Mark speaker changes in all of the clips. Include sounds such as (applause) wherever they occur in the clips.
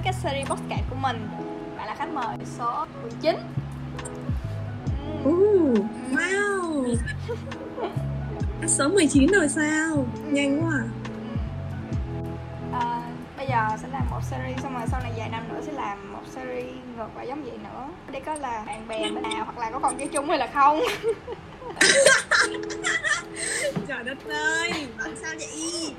Speaker 1: với cái series podcast của mình. Bạn là khách mời số 19
Speaker 2: Uh, wow. Số 19 rồi sao? Nhanh quá à.
Speaker 1: à, Bây giờ sẽ làm một series xong rồi sau này vài năm nữa sẽ làm một series ngược lại giống vậy nữa. Để có là bạn bè bên nào hoặc là có còn chơi chung hay là không. (laughs)
Speaker 2: Trời đất ơi, bạn sao vậy?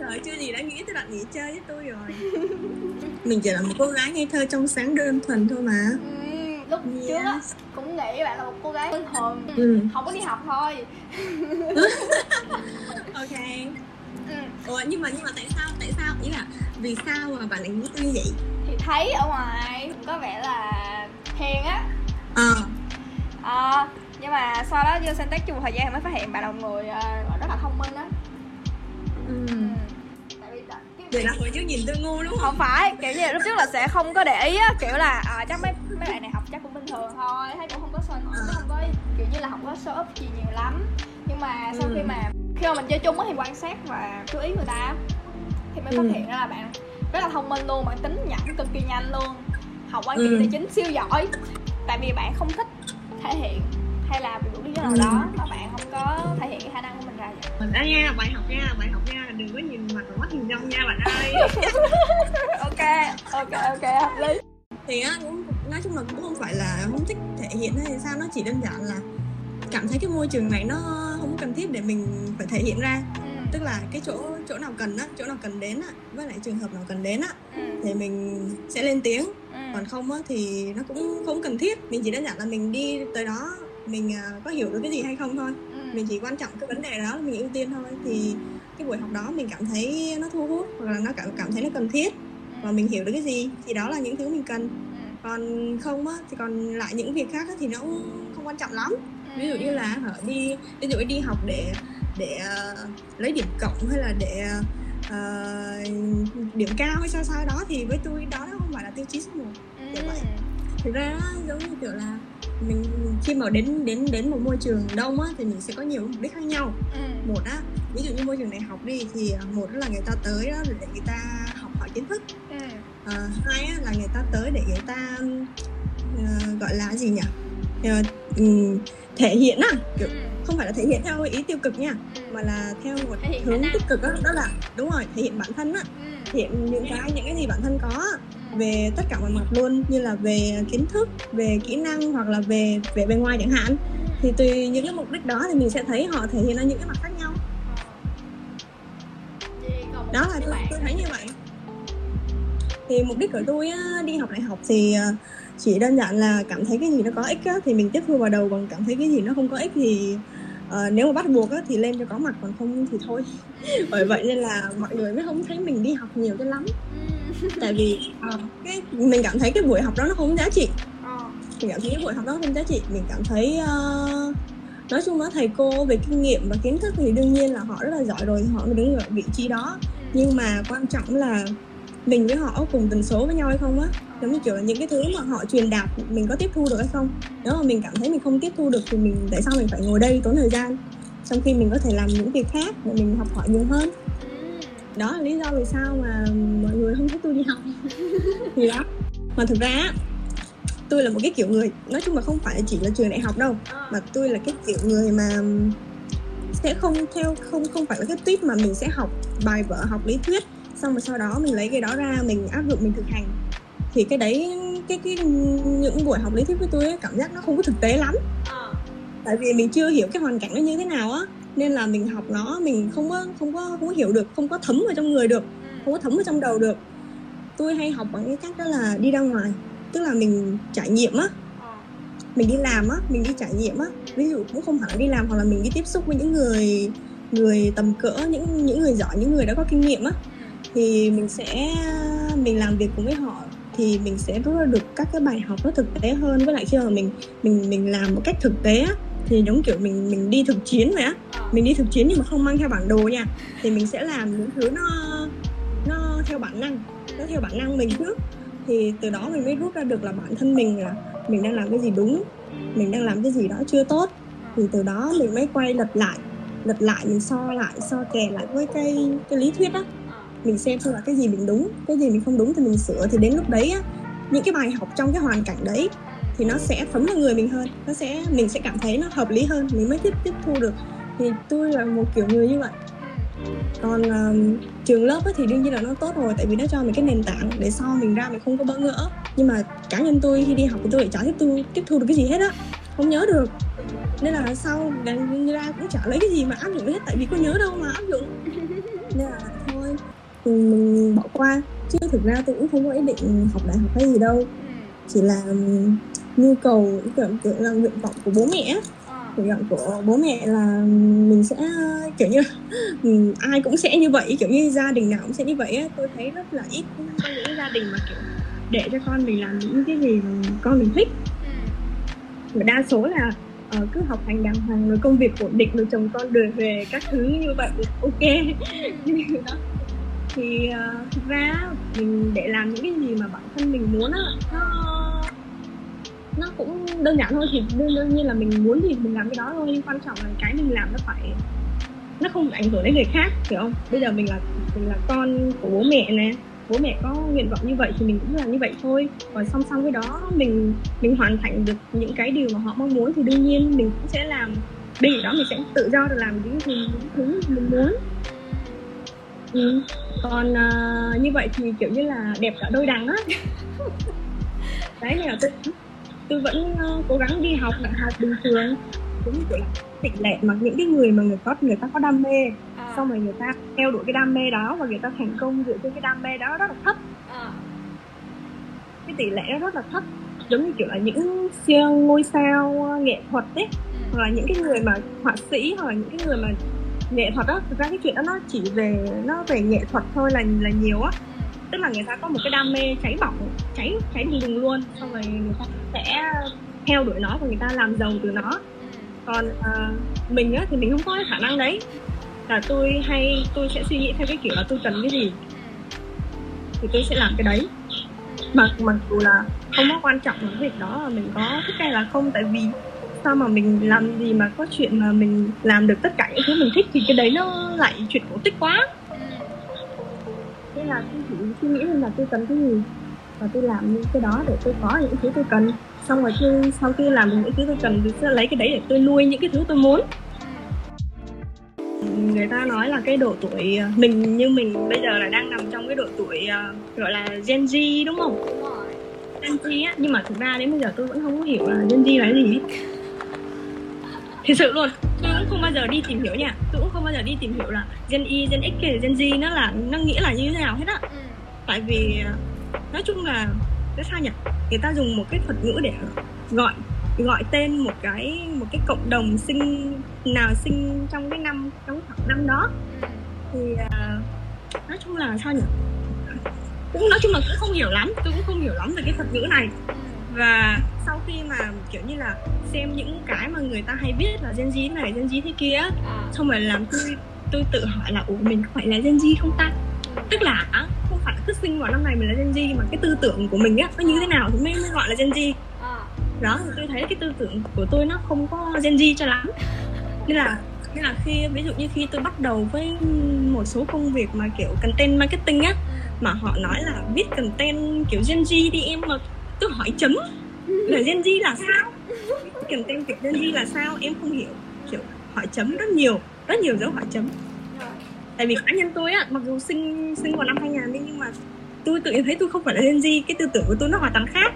Speaker 2: Trời chưa gì đã nghĩ tới bạn nghỉ chơi với tôi rồi (laughs) Mình chỉ là một cô gái ngây thơ trong sáng đơn thuần thôi mà
Speaker 1: ừ, Lúc trước á cũng nghĩ bạn là một cô gái bình thường
Speaker 2: Ừ.
Speaker 1: Không có đi học thôi (laughs)
Speaker 2: Ok
Speaker 1: ừ.
Speaker 2: Ủa nhưng mà nhưng mà tại sao tại sao ý là vì sao mà bạn lại nghĩ như vậy?
Speaker 1: Thì thấy ở ngoài có vẻ là hiền á
Speaker 2: Ờ
Speaker 1: Ờ, nhưng mà sau đó vô sáng tác chung một thời gian mới phát hiện bạn là một người ờ, rất là thông minh á
Speaker 2: ừ.
Speaker 1: ừ.
Speaker 2: Vậy là hồi trước nhìn tôi ngu đúng không?
Speaker 1: không phải kiểu như là lúc trước là sẽ không có để ý á kiểu là à, chắc mấy mấy bạn này học chắc cũng bình thường thôi thấy cũng không có sôi nổi không có kiểu như là không có show up gì nhiều lắm nhưng mà sau
Speaker 2: Ừ.
Speaker 1: khi mà khi mà mình chơi chung á thì quan sát và chú ý người ta thì mới phát
Speaker 2: Ừ.
Speaker 1: hiện ra là bạn rất là thông minh luôn bạn tính nhẩm cực kỳ nhanh luôn học quan
Speaker 2: Ừ.
Speaker 1: trị tài chính siêu giỏi tại vì bạn không thích thể hiện hay là vì một lý do nào
Speaker 2: Ừ.
Speaker 1: đó mà bạn không có thể hiện cái khả năng của mình ra vậy
Speaker 2: Mình đã nha, bài học nha, bài học nha Đừng có nhìn mặt và mắt nhìn trong nha bạn ơi (laughs)
Speaker 1: ok ok ok hợp lý
Speaker 2: thì á cũng nói chung là cũng không phải là không thích thể hiện hay sao nó chỉ đơn giản là cảm thấy cái môi trường này nó không cần thiết để mình phải thể hiện ra
Speaker 1: ừ.
Speaker 2: tức là cái chỗ chỗ nào cần á chỗ nào cần đến á với lại trường hợp nào cần đến á
Speaker 1: Ừ.
Speaker 2: thì mình sẽ lên tiếng
Speaker 1: Ừ.
Speaker 2: còn không á thì nó cũng không cần thiết mình chỉ đơn giản là mình đi tới đó mình à, có hiểu được cái gì hay không thôi
Speaker 1: Ừ.
Speaker 2: mình chỉ quan trọng cái vấn đề đó là mình ưu tiên thôi thì cái buổi học đó mình cảm thấy nó thu hút hoặc là nó cảm cảm thấy nó cần thiết và mình hiểu được cái gì thì đó là những thứ mình cần
Speaker 1: Ừ.
Speaker 2: còn không á thì còn lại những việc khác á, thì nó cũng không quan trọng lắm ví dụ như là hả đi ví dụ như đi học để để ờ, lấy điểm cộng hay là để ờ, điểm cao hay sao sao đó thì với tôi đó nó không phải là tiêu chí số một
Speaker 1: Ừ.
Speaker 2: kiểu vậy. thực ra giống như kiểu là mình khi mà đến đến đến một môi trường đông á thì mình sẽ có nhiều mục đích khác nhau
Speaker 1: Ừ.
Speaker 2: một á ví dụ như môi trường đại học đi thì ờ, một là người ta tới đó để người ta học hỏi kiến thức.
Speaker 1: Ừ.
Speaker 2: Ờ, hai là người ta tới để người ta ờ, gọi là gì nhỉ? Ừm, thể hiện á kiểu
Speaker 1: Ừ.
Speaker 2: không phải là thể hiện theo ý tiêu cực nha mà là theo một
Speaker 1: Thể
Speaker 2: hướng tích cực á đó là đúng rồi thể hiện bản thân á.
Speaker 1: Ừ.
Speaker 2: thể hiện những cái những cái gì bản thân có về tất cả mọi mặt luôn như là về kiến thức về kỹ năng hoặc là về về bên ngoài chẳng hạn. Thì tùy những cái mục đích đó thì mình sẽ thấy họ thể hiện ra những cái mặt khác nhau đó là tôi, tôi thấy như vậy. Thì mục đích của tôi á, đi học đại học thì ờ, chỉ đơn giản là cảm thấy cái gì nó có ích á, thì mình tiếp thu vào đầu còn cảm thấy cái gì nó không có ích thì ờ, nếu mà bắt buộc á, thì lên cho có mặt còn không thì thôi. (laughs) Bởi vậy nên là mọi người mới không thấy mình đi học nhiều cho lắm.
Speaker 1: Ừ.
Speaker 2: tại vì ờ, cái mình cảm thấy cái buổi học đó nó không giá trị. Mình cảm thấy cái buổi học đó không giá trị. Mình cảm thấy ờ, nói chung là thầy cô về kinh nghiệm và kiến thức thì đương nhiên là họ rất là giỏi rồi họ mới đứng ở vị trí đó nhưng mà quan trọng là mình với họ cùng tần số với nhau hay không á. Giống như kiểu là những cái thứ mà họ truyền đạt mình có tiếp thu được hay không. Nếu mà mình cảm thấy mình không tiếp thu được thì mình tại sao mình phải ngồi đây tốn thời gian? Trong khi mình có thể làm những việc khác để mình học hỏi nhiều hơn.
Speaker 1: Ừ.
Speaker 2: đó là lý do vì sao mà mọi người không thích tôi đi học. (laughs) Thì đó. Mà thực ra tôi là một cái kiểu người nói chung là không phải chỉ là trường đại học đâu
Speaker 1: Ờ.
Speaker 2: mà tôi là cái kiểu người mà sẽ không theo không không phải là cái tuyết mà mình sẽ học bài vở học lý thuyết xong rồi sau đó mình lấy cái đó ra mình áp dụng mình thực hành thì cái đấy cái cái những buổi học lý thuyết với tôi ấy, cảm giác nó không có thực tế lắm
Speaker 1: Ờ.
Speaker 2: tại vì mình chưa hiểu cái hoàn cảnh nó như thế nào á nên là mình học nó mình không có không có không có hiểu được không có thấm vào trong người được
Speaker 1: Ừ.
Speaker 2: không có thấm vào trong đầu được tôi hay học bằng cái cách đó là đi ra ngoài tức là mình trải nghiệm á
Speaker 1: Ờ.
Speaker 2: mình đi làm á mình đi trải nghiệm á ví dụ cũng không hẳn đi làm hoặc là mình đi tiếp xúc với những người người tầm cỡ, những những người giỏi, những người đã có kinh nghiệm á, thì mình sẽ, mình làm việc cùng với họ thì mình sẽ rút ra được các cái bài học nó thực tế hơn. Với lại khi mà mình mình mình làm một cách thực tế á, thì giống kiểu mình mình đi thực chiến vậy á. Mình đi thực chiến nhưng mà không mang theo bản đồ nha. Thì mình sẽ làm những thứ nó nó theo bản năng, nó theo bản năng mình trước. Thì từ đó mình mới rút ra được là bản thân mình là mình đang làm cái gì đúng, mình đang làm cái gì đó chưa tốt. Thì từ đó mình mới quay lật lại lật lại mình so lại so kè lại với cái cái lý thuyết á. Mình xem xem là cái gì mình đúng cái gì mình không đúng thì mình sửa. Thì đến lúc đấy á những cái bài học trong cái hoàn cảnh đấy thì nó sẽ thấm vào người mình hơn. Nó sẽ mình sẽ cảm thấy nó hợp lý hơn mình mới tiếp tiếp thu được. Thì tôi là một kiểu người như vậy. Còn um, trường lớp ấy thì đương nhiên là nó tốt rồi tại vì nó cho mình cái nền tảng để sau mình ra mình không có bỡ ngỡ. Nhưng mà cá nhân tôi khi đi học thì tôi lại chả tiếp thu tiếp thu được cái gì hết á. Không nhớ được nên là sau ra cũng chả lấy cái gì mà áp dụng hết tại vì có nhớ đâu mà áp dụng. Nên là thôi mình bỏ qua. Chứ thực ra tôi cũng không có ý định học đại học hay gì đâu. Chỉ là nhu cầu kiểu, kiểu là nguyện vọng của bố mẹ nguyện vọng của bố mẹ là mình sẽ kiểu như (laughs) ai cũng sẽ như vậy kiểu như gia đình nào cũng sẽ như vậy á. Tôi thấy rất là ít trong những gia đình mà kiểu để cho con mình làm những cái gì mà con mình thích. Và đa số là uh, cứ học hành đàng hoàng rồi công việc ổn định rồi chồng con đời về các thứ như vậy ok. Đó (laughs) thì uh, thực ra mình để làm những cái gì mà bản thân mình muốn á nó nó cũng đơn giản thôi thì đương, đương nhiên là mình muốn thì mình làm cái đó thôi nhưng quan trọng là cái mình làm nó phải nó không ảnh hưởng đến người khác hiểu không? Bây giờ mình là mình là con của bố mẹ nè bố mẹ có nguyện vọng như vậy thì mình cũng làm như vậy thôi. Còn song song với đó mình mình hoàn thành được những cái điều mà họ mong muốn thì đương nhiên mình cũng sẽ làm. Bên đó mình sẽ tự do được làm những thứ những thứ mình muốn. Ừ. còn uh, như vậy thì kiểu như là đẹp cả đôi đằng á. (laughs) Đấy nên là tôi tôi vẫn uh, cố gắng đi học đại học bình thường. Cũng kiểu là tỷ lệ mà những cái người mà người có người ta có đam mê. Xong rồi người ta theo đuổi cái đam mê đó và người ta thành công dựa trên cái đam mê đó rất là thấp. À. cái tỷ lệ đó rất là thấp giống như kiểu là những siêu ngôi sao nghệ thuật ấy ừ. hoặc là những cái người mà họa sĩ hoặc là những cái người mà nghệ thuật đó thực ra cái chuyện đó nó chỉ về nó về nghệ thuật thôi là là nhiều á. Ừ. tức là người ta có một cái đam mê cháy bỏng cháy cháy bùng bùng luôn. Xong rồi người ta sẽ theo đuổi nó và người ta làm giàu từ nó. Còn uh, mình á thì mình không có cái khả năng đấy là tôi hay, tôi sẽ suy nghĩ theo cái kiểu là tôi cần cái gì. Thì tôi sẽ làm cái đấy. Mặc mặc dù là không có quan trọng cái việc đó là mình có thích hay là không, tại vì sao mà mình làm gì mà có chuyện mà mình làm được tất cả những thứ mình thích thì cái đấy nó lại chuyện cổ tích quá. Thế là tôi chỉ suy nghĩ là tôi cần cái gì và tôi làm những cái đó để tôi có những thứ tôi cần. Xong rồi tôi sau khi làm được những thứ tôi cần tôi sẽ lấy cái đấy để tôi nuôi những cái thứ tôi muốn người ta nói là cái độ tuổi mình như mình bây giờ là đang nằm trong cái độ tuổi uh, gọi là Gen Z đúng không? Gen Z á nhưng mà thực ra đến bây giờ tôi vẫn không có hiểu là Gen Z là cái gì. Thật sự luôn tôi cũng không bao giờ đi tìm hiểu nha. Tôi cũng không bao giờ đi tìm hiểu là Gen Y, Gen X hay Gen Z nó là nó nghĩa là như thế nào hết á. Ừ. tại vì ờ, nói chung là cái sao nhỉ? Người ta dùng một cái thuật ngữ để gọi gọi tên một cái một cái cộng đồng sinh nào sinh trong cái năm trong khoảng năm đó thì uh, nói chung là sao nhỉ cũng nói chung là cũng không hiểu lắm tôi cũng không hiểu lắm về cái thuật ngữ này và sau khi mà kiểu như là xem những cái mà người ta hay viết là Gen Z này Gen Z thế kia à. xong rồi làm tôi tôi tự hỏi là ủa mình có phải là Gen Z không ta tức là không phải cứ sinh vào năm này mình là Gen Z mà cái tư tưởng của mình á nó như thế nào thì mới, mới gọi là Gen Z à đó, thì tôi thấy cái tư tưởng của tôi nó không có Gen Z cho lắm. Nên là nên là khi, ví dụ như khi tôi bắt đầu với một số công việc mà kiểu content marketing á, mà họ nói là viết content kiểu Gen Z đi em, mà tôi hỏi chấm, là Gen Z là sao? Content kiểu Gen Z là sao? Em không hiểu. Kiểu hỏi chấm rất nhiều rất nhiều dấu hỏi chấm. Tại vì cá nhân tôi á, mặc dù sinh sinh vào năm 2000 đi, nhưng mà tôi tự thấy tôi không phải là Gen Z, cái tư tưởng của tôi nó hoàn toàn khác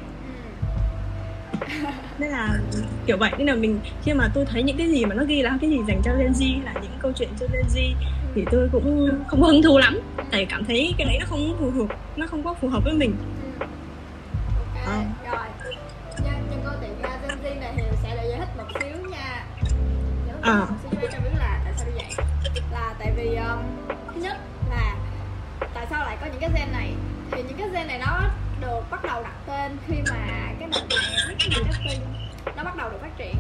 Speaker 2: nên là kiểu vậy. Nên là mình khi mà tôi thấy những cái gì mà nó ghi là cái gì dành cho Gen Z là những câu chuyện cho Gen Z thì tôi cũng không hứng thú lắm. Tại cảm thấy cái đấy nó không phù hợp nó không có phù hợp với mình.
Speaker 1: À. rồi. Gen Z này thì sẽ để giải thích một xíu nha. À. một xíu cho biết là tại sao như vậy là tại vì um, thứ nhất là tại sao lại có những cái gen này? Thì những cái gen này nó được bắt đầu đặt tên khi mà cái nền tảng marketing nó bắt đầu được phát triển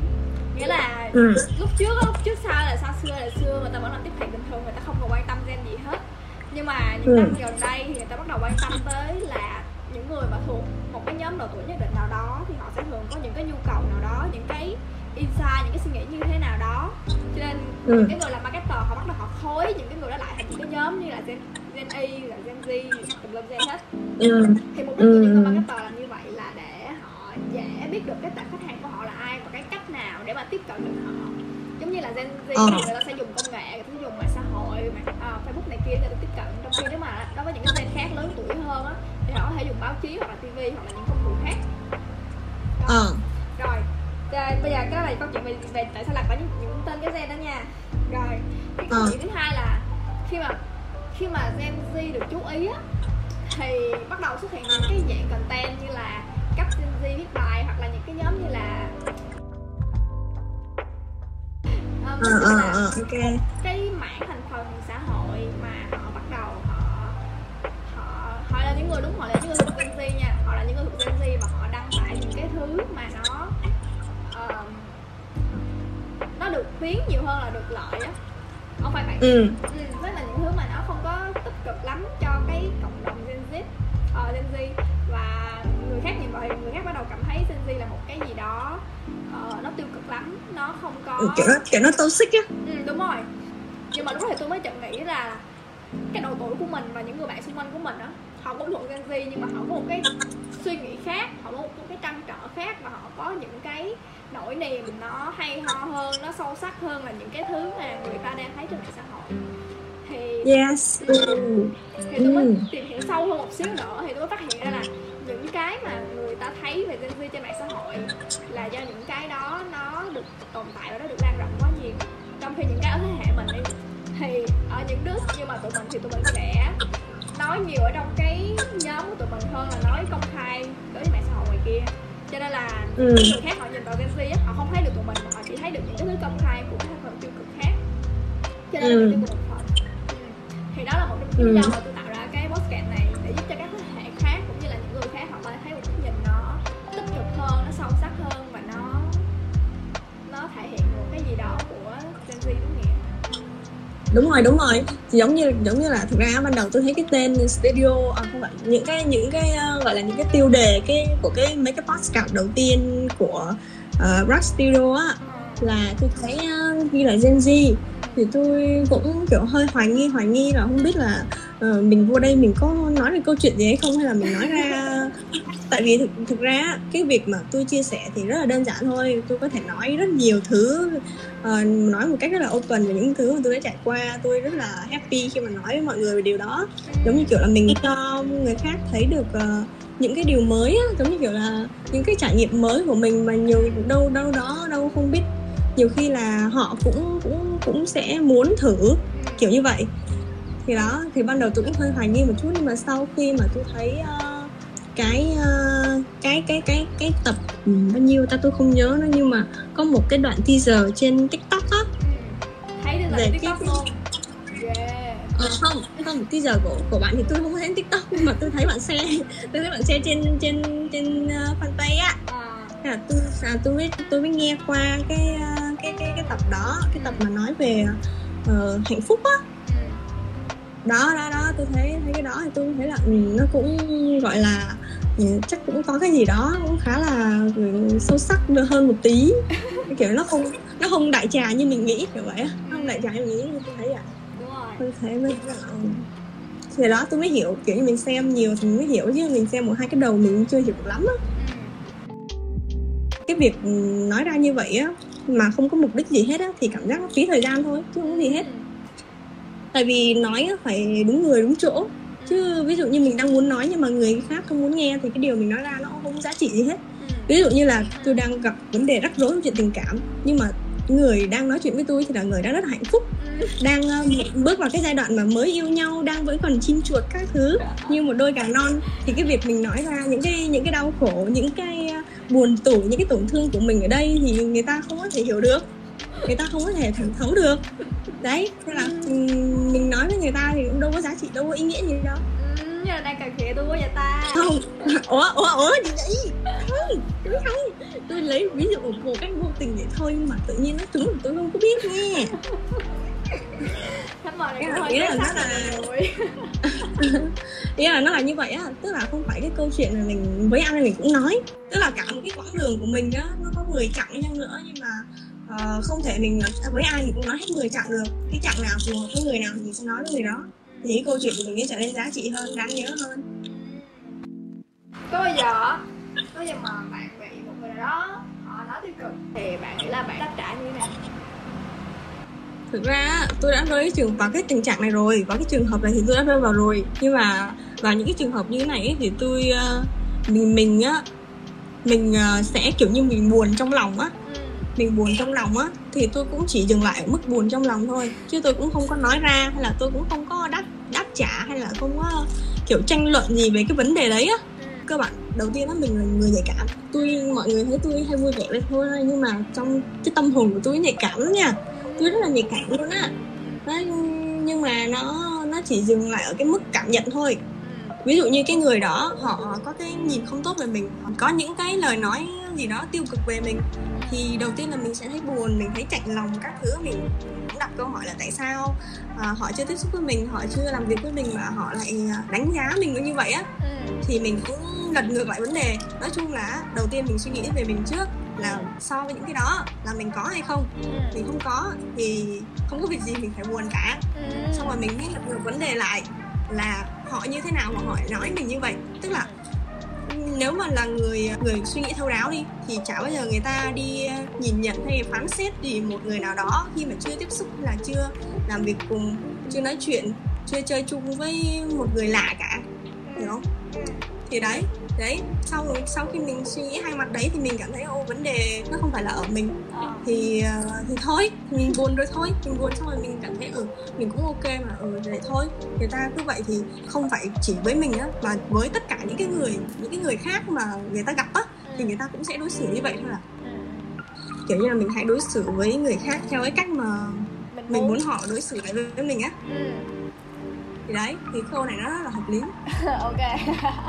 Speaker 1: nghĩa là ừ. lúc trước lúc trước sau là xa xưa là xưa người ta vẫn làm tiếp thị bình thường người ta không còn quan tâm gen gì hết nhưng mà những ừ. năm gần đây thì người ta bắt đầu quan tâm tới là những người mà thuộc một cái nhóm độ tuổi nhất định nào đó thì họ sẽ thường có những cái nhu cầu nào đó những cái insight những cái suy nghĩ như thế nào đó cho nên ừ. những cái người làm marketer họ bắt đầu họ khối những cái người đó lại thành những cái nhóm như là gen, Gen Y là Gen Z tùm lum Gen hết
Speaker 2: ừ.
Speaker 1: thì mục đích của những người marketer là họ dễ biết được cái tệp khách hàng của họ là ai và cái cách nào để mà tiếp cận được họ giống như là Gen Z
Speaker 2: Ờ.
Speaker 1: người ta sẽ dùng công nghệ người ta dùng mạng xã hội mạng à, Facebook này kia để người ta tiếp cận trong khi nếu mà đối với những cái gen khác lớn tuổi hơn á thì họ có thể dùng báo chí hoặc là TV hoặc là những công cụ khác Đó.
Speaker 2: ờ
Speaker 1: rồi Rồi, bây giờ cái đó là câu chuyện về, về tại sao lạc có những, những tên cái gen đó nha rồi cái câu
Speaker 2: Ờ.
Speaker 1: chuyện thứ hai là khi mà khi mà Gen Z được chú ý á thì bắt đầu xuất hiện những cái dạng content như là cách Z viết bài hoặc là những cái nhóm như là um,
Speaker 2: ờ
Speaker 1: là
Speaker 2: ờ ok.
Speaker 1: cái mảng thành phần xã hội mà họ bắt đầu họ họ họ là những người đúng họ là những người thuộc Gen Z nha. Họ là những người thuộc Gen Z và họ đăng tải những cái thứ mà nó ờm, nó được biến nhiều hơn là được lợi á. Không phải vậy
Speaker 2: ừ
Speaker 1: ừ, lắm nó không có
Speaker 2: Ừ, kiểu nó kiểu nó toxic á.
Speaker 1: Ừ, đúng rồi. Nhưng mà lúc đó thì tôi mới chợt nghĩ là cái độ tuổi của mình và những người bạn xung quanh của mình á họ cũng thuộc Gen Z nhưng mà họ có một cái suy nghĩ khác họ có một cái trăn trở khác và họ có những cái nỗi niềm nó hay ho hơn nó sâu sắc hơn là những cái thứ mà người ta đang thấy trên mạng xã hội. Thì
Speaker 2: yes.
Speaker 1: thì tôi mới
Speaker 2: Ừ.
Speaker 1: tìm hiểu sâu hơn một xíu nữa thì tôi phát hiện ra là thấy về Gen Z trên mạng xã hội là do những cái đó nó được tồn tại và nó được lan rộng quá nhiều trong khi những cái ở thế hệ mình đi thì ở những đứa như mà tụi mình thì tụi mình sẽ nói nhiều ở trong cái nhóm của tụi mình hơn là nói công khai đối với mạng xã hội ngoài kia cho nên là
Speaker 2: Ừ.
Speaker 1: người khác họ nhìn vào Gen Z họ không thấy được tụi mình mà họ chỉ thấy được những cái thứ công khai của các thành phần tiêu cực khác cho nên là
Speaker 2: Ừ.
Speaker 1: mình tiêu cực một phần ừ. thì đó là một trong những lý
Speaker 2: Ừ.
Speaker 1: do mà đúng
Speaker 2: rồi đúng rồi. Thì giống như giống như là thực ra ban đầu tôi thấy cái tên studio à, không phải những cái những cái uh, gọi là những cái tiêu đề cái của cái mấy cái podcast đầu tiên của ờ, uh, Rock Studio á là tôi thấy uh, ghi là Gen Z. Thì tôi cũng kiểu hơi hoài nghi hoài nghi là không biết là uh, mình vô đây mình có nói được câu chuyện gì hay không hay là mình nói ra? Tại vì thực, thực ra cái việc mà tôi chia sẻ thì rất là đơn giản thôi. Tôi có thể nói rất nhiều thứ uh, nói một cách rất là open về những thứ mà tôi đã trải qua. Tôi rất là happy khi mà nói với mọi người về điều đó. Giống như kiểu là mình cho người khác thấy được uh, những cái điều mới á, giống như kiểu là những cái trải nghiệm mới của mình mà nhiều đâu đâu đó đâu không biết. Nhiều khi là họ cũng cũng cũng sẽ muốn thử kiểu như vậy thì đó thì ban đầu tôi cũng hơi hoài nghi một chút nhưng mà sau khi mà tôi thấy ờ, cái ờ, cái cái cái cái tập ừ, bao nhiêu ta tôi không nhớ nữa nhưng mà có một cái đoạn teaser trên tiktok á.
Speaker 1: Thấy được là tiktok
Speaker 2: cái-
Speaker 1: luôn. Yeah.
Speaker 2: Ờ, không không teaser của của bạn thì tôi không thấy tiktok nhưng mà tôi thấy bạn share tôi thấy bạn share trên trên trên uh, fanpage á.
Speaker 1: À,
Speaker 2: Thế là tôi à, tôi mới tôi mới nghe qua cái ờ, cái cái cái tập đó cái tập mà nói về ờ, hạnh phúc á. Đó đó đó tôi thấy thấy cái đó thì tôi thấy là ừ, nó cũng gọi là ừ, chắc cũng có cái gì đó cũng khá là ừ, sâu sắc hơn một tí. Kiểu nó không nó không đại trà như mình nghĩ kiểu vậy nó không đại trà như mình nghĩ tôi thấy
Speaker 1: rồi
Speaker 2: tôi thấy mới ừ. thì đó tôi mới hiểu kiểu như mình xem nhiều thì mình mới hiểu chứ mình xem một hai cái đầu mình chưa hiểu được lắm á. Cái việc nói ra như vậy á mà không có mục đích gì hết á thì cảm giác nó phí thời gian thôi chứ không có gì hết. Tại vì nói phải đúng người đúng chỗ. Chứ ví dụ như mình đang muốn nói nhưng mà người khác không muốn nghe thì cái điều mình nói ra nó không có giá trị gì hết.
Speaker 1: Ừ.
Speaker 2: ví dụ như là tôi đang gặp vấn đề rắc rối trong chuyện tình cảm nhưng mà người đang nói chuyện với tôi thì là người đang rất là hạnh phúc
Speaker 1: Ừ.
Speaker 2: đang ờ, bước vào cái giai đoạn mà mới yêu nhau đang vẫn còn chim chuột các thứ như một đôi gà non. Thì cái việc mình nói ra những cái những cái đau khổ những cái ờ, buồn tủi những cái tổn thương của mình ở đây thì người ta không có thể hiểu được người ta không có thể thẩm thấu được. Đấy thế là ừm, mình nói với người ta thì cũng đâu có giá trị đâu có ý nghĩa gì đâu.
Speaker 1: Ừ, như là đang cần khịa tôi quá vậy ta.
Speaker 2: Không. (laughs) Ủa ủa ủa gì vậy không tôi không. Tôi lấy ví dụ một cách vô tình vậy thôi nhưng mà tự nhiên nó trúng tôi không có biết nha (laughs) Ý là- ý là nó là- (laughs) ý là nó là như vậy á tức là không phải cái câu chuyện là mình với ai mình cũng nói. Tức là cả một cái quãng đường của mình á nó có 10 chặng chăng nữa nhưng mà ờ, không thể mình nói với ai mình cũng nói hết 10 chặng được. Cái chặng nào phù hợp với người nào thì sẽ nói với người đó. Thì câu chuyện của mình sẽ trở nên giá trị hơn đáng nhớ hơn.
Speaker 1: Có bao giờ có giờ mà bạn bị một người nào đó họ nói tiêu cực thì bạn nghĩ là bạn đáp trả như thế nào?
Speaker 2: Thực ra tôi đã rơi trường vào cái tình trạng này rồi. Vào cái trường hợp này thì tôi đã rơi vào rồi. Nhưng mà vào những cái trường hợp như thế này thì tôi ờ, mình mình á mình ờ, sẽ kiểu như mình buồn trong lòng á. Mình buồn trong lòng á thì tôi cũng chỉ dừng lại ở mức buồn trong lòng thôi. Chứ tôi cũng không có nói ra hay là tôi cũng không có đáp đáp trả hay là không có kiểu tranh luận gì về cái vấn đề đấy á. Ừ. cơ bản đầu tiên đó mình là người nhạy cảm. Tôi mọi người thấy tôi hay vui vẻ lên thôi nhưng mà trong cái tâm hồn của tôi nhạy cảm lắm nha. Tôi rất là nhạy cảm luôn á. Nhưng mà nó nó chỉ dừng lại ở cái mức cảm nhận thôi. Ví dụ như cái người đó họ có cái nhìn không tốt về mình có những cái lời nói gì đó tiêu cực về mình thì đầu tiên là mình sẽ thấy buồn mình thấy chạnh lòng các thứ. Mình cũng đặt câu hỏi là tại sao à, họ chưa tiếp xúc với mình họ chưa làm việc với mình mà họ lại à, đánh giá mình như vậy á. Ừ. thì mình cũng lật ngược lại vấn đề. Nói chung là đầu tiên mình suy nghĩ về mình trước là so với những cái đó là mình có hay không. Ừ. mình không có thì không có việc gì mình phải buồn cả. Ừ. xong rồi mình mới lật ngược vấn đề lại là họ như thế nào mà họ nói mình như vậy. Tức là nếu mà là người người suy nghĩ thấu đáo đi, thì chả bao giờ người ta đi ờ, nhìn nhận hay phán xét gì một người nào đó khi mà chưa tiếp xúc là chưa làm việc cùng, chưa nói chuyện, chưa chơi chung với một người lạ cả, hiểu không? Thì đấy đấy sau rồi sau khi mình suy nghĩ hai mặt đấy thì mình cảm thấy ô vấn đề nó không phải là ở mình. Ờ. thì uh, thì thôi mình buồn rồi thôi mình buồn xong rồi mình cảm thấy ừ mình cũng ok mà ừ vậy thôi. Người ta cứ vậy thì không phải chỉ với mình á mà với tất cả những cái người những cái người khác mà người ta gặp á thì người ta cũng sẽ đối xử như vậy thôi à. Kiểu như là mình hãy đối xử với người khác theo cái cách mà mình, mình muốn họ đối xử lại với mình á. Ừ. Thì đấy thì câu này nó rất là hợp lý. (laughs)
Speaker 1: Ok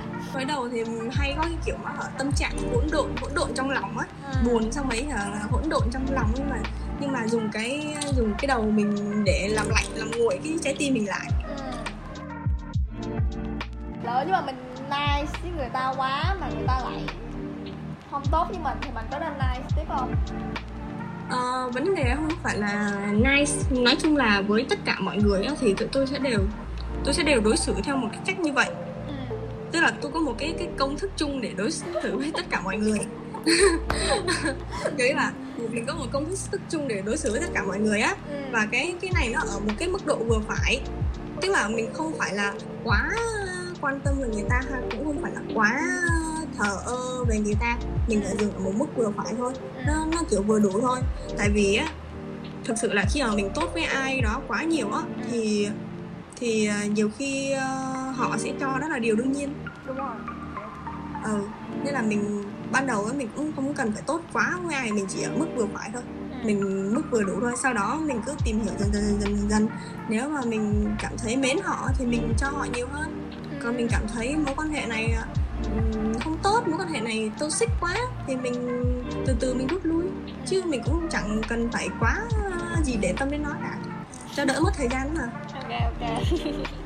Speaker 1: (laughs)
Speaker 2: mới đầu thì hay có cái kiểu mà tâm trạng hỗn độn hỗn độn trong lòng á ừ. buồn xong ấy là hỗn độn trong lòng nhưng mà nhưng mà dùng cái dùng cái đầu mình để làm lạnh làm nguội cái trái tim mình lại ừ.
Speaker 1: lỡ nhưng mà mình nice với người ta quá mà người ta lại không tốt với mình thì mình có nên nice tiếp không
Speaker 2: Uh, vấn đề không phải là nice nói chung là với tất cả mọi người thì tụi tôi sẽ đều tôi sẽ đều đối xử theo một cái cách như vậy. Tức là tôi có một cái cái công thức chung để đối xử với tất cả mọi người. Nghĩa là mình có một công thức chung để đối xử với tất cả mọi người á. Ừ. và cái cái này nó ở một cái mức độ vừa phải. Tức là mình không phải là quá quan tâm về người ta ha cũng không phải là quá thờ ơ về người ta. Mình phải dừng ở một mức vừa phải thôi. Ừ. nó nó kiểu vừa đủ thôi. Tại vì á thực sự là khi mà mình tốt với ai đó quá nhiều á thì thì uh, nhiều khi uh, họ sẽ cho đó là điều đương nhiên.
Speaker 1: Đúng rồi.
Speaker 2: Ừ nên là mình ban đầu ấy mình cũng không cần phải tốt quá ai mình chỉ ở mức vừa phải thôi. Ừ. mình mức vừa đủ thôi sau đó mình cứ tìm hiểu dần dần dần dần dần nếu mà mình cảm thấy mến họ thì mình cho họ nhiều hơn. Ừ. còn mình cảm thấy mối quan hệ này không tốt mối quan hệ này toxic quá thì mình từ từ mình rút lui. Chứ mình cũng chẳng cần phải quá gì để tâm đến nó cả. Cho đỡ mất thời gian mà.
Speaker 1: Ok ok (laughs)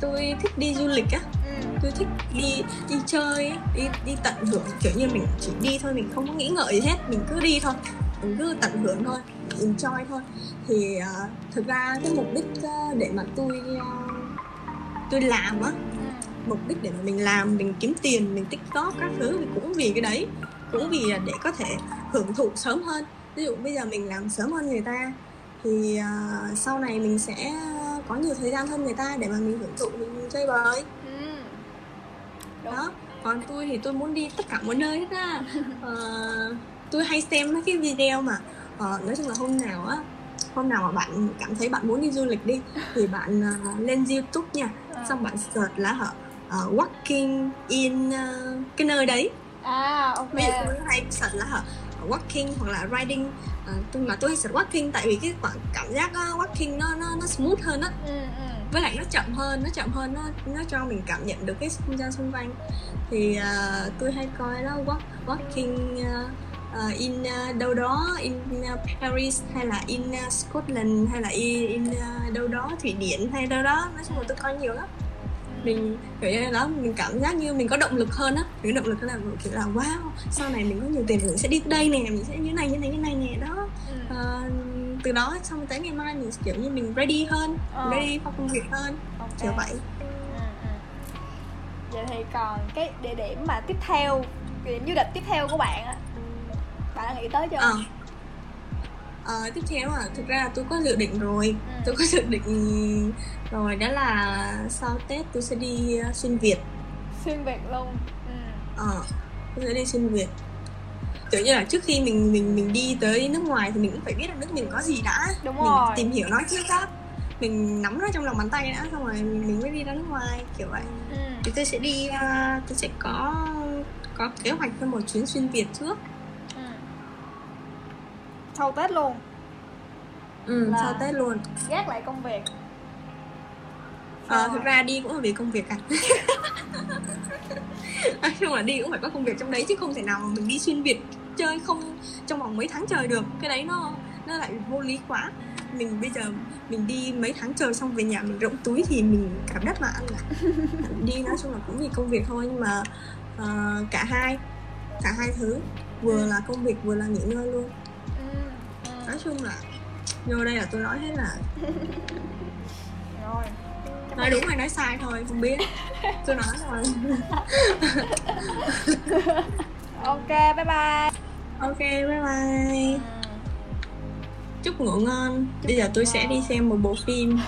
Speaker 2: tôi thích đi du lịch á ừ. tôi thích đi đi chơi đi đi tận hưởng kiểu như mình chỉ đi thôi mình không có nghĩ ngợi gì hết mình cứ đi thôi mình cứ tận hưởng thôi enjoy thôi thì uh, thực ra cái mục đích uh, để mà tôi uh, tôi làm á ừ. mục đích để mà mình làm mình kiếm tiền mình tích góp các thứ thì cũng vì cái đấy cũng vì để có thể hưởng thụ sớm hơn ví dụ bây giờ mình làm sớm hơn người ta thì uh, sau này mình sẽ có nhiều thời gian hơn người ta để mà mình hưởng thụ mình chơi bời. Ừ. đó. Còn tôi thì tôi muốn đi tất cả mọi nơi hết á. Uh, (laughs) tôi hay xem mấy cái video mà uh, nói chung là hôm nào á hôm nào mà bạn cảm thấy bạn muốn đi du lịch đi thì bạn uh, lên youtube nha. À. xong bạn search là hả uh, walking in uh, cái nơi đấy.
Speaker 1: À ok.
Speaker 2: Dụ tôi hay search là hả walking hoặc là riding. À, tôi mà tôi hay search walking tại vì cái cảm giác uh, walking nó nó nó smooth hơn á. Ừ, ừ. với lại nó chậm hơn nó chậm hơn nó nó cho mình cảm nhận được cái không gian xung quanh. Thì uh, tôi hay coi đó walk, walking uh, uh, in uh, đâu đó in uh, Paris hay là in uh, Scotland hay là in, in uh, đâu đó Thụy Điển hay đâu đó. Nói chung là tôi coi nhiều lắm mình kiểu như đó mình cảm giác như mình có động lực hơn á. Mình có động lực là kiểu là wow sau này mình có nhiều tiền mình sẽ đi đây nè mình sẽ như này như này như này nè. Đó. À, từ đó xong tới ngày mai mình kiểu như mình ready hơn
Speaker 1: Ờ.
Speaker 2: ready for công việc hơn
Speaker 1: ok.
Speaker 2: kiểu vậy.
Speaker 1: Ừ, ừ. vậy thì còn cái địa điểm mà tiếp theo địa điểm du lịch tiếp theo của bạn á bạn đã nghĩ tới chưa?
Speaker 2: Ờ Ờ, tiếp theo à thực ra là tôi có dự định rồi
Speaker 1: Ừ.
Speaker 2: tôi có dự định rồi đó là sau tết tôi sẽ đi uh, xuyên việt
Speaker 1: xuyên việt luôn ừ.
Speaker 2: ờ tôi sẽ đi xuyên việt kiểu như là trước khi mình mình mình đi tới nước ngoài thì mình cũng phải biết là nước mình có gì đã
Speaker 1: Đúng
Speaker 2: mình
Speaker 1: rồi.
Speaker 2: tìm hiểu nó trước đã mình nắm nó trong lòng bàn tay đã xong rồi mình mới đi ra nước ngoài kiểu vậy
Speaker 1: Ừ.
Speaker 2: thì tôi sẽ đi uh, tôi sẽ có có kế hoạch cho một chuyến xuyên việt trước
Speaker 1: Ừ. sau tết luôn.
Speaker 2: Ừ,
Speaker 1: Là-
Speaker 2: sau tết luôn.
Speaker 1: gác lại công việc.
Speaker 2: Ờ,
Speaker 1: Rồi.
Speaker 2: thực ra đi cũng là vì công việc cả (laughs) Nói chung là đi cũng phải có công việc trong đấy chứ không thể nào mà mình đi xuyên Việt chơi không trong vòng mấy tháng trời được. Cái đấy nó nó lại vô lý quá. Mình bây giờ mình đi mấy tháng trời xong về nhà mình rỗng túi thì mình cảm đất mà ăn à đi nói chung là cũng vì công việc thôi nhưng mà ờ, cả hai cả hai thứ vừa là công việc vừa là nghỉ ngơi luôn. Nói chung là vô đây là tôi nói hết là (laughs)
Speaker 1: rồi.
Speaker 2: Nói đúng hay nói sai thôi không biết. Tôi nói thôi. (laughs)
Speaker 1: Ok bye bye.
Speaker 2: Ok bye bye.
Speaker 1: Ừ.
Speaker 2: chúc ngủ ngon. Bây giờ tôi sẽ đi xem một bộ phim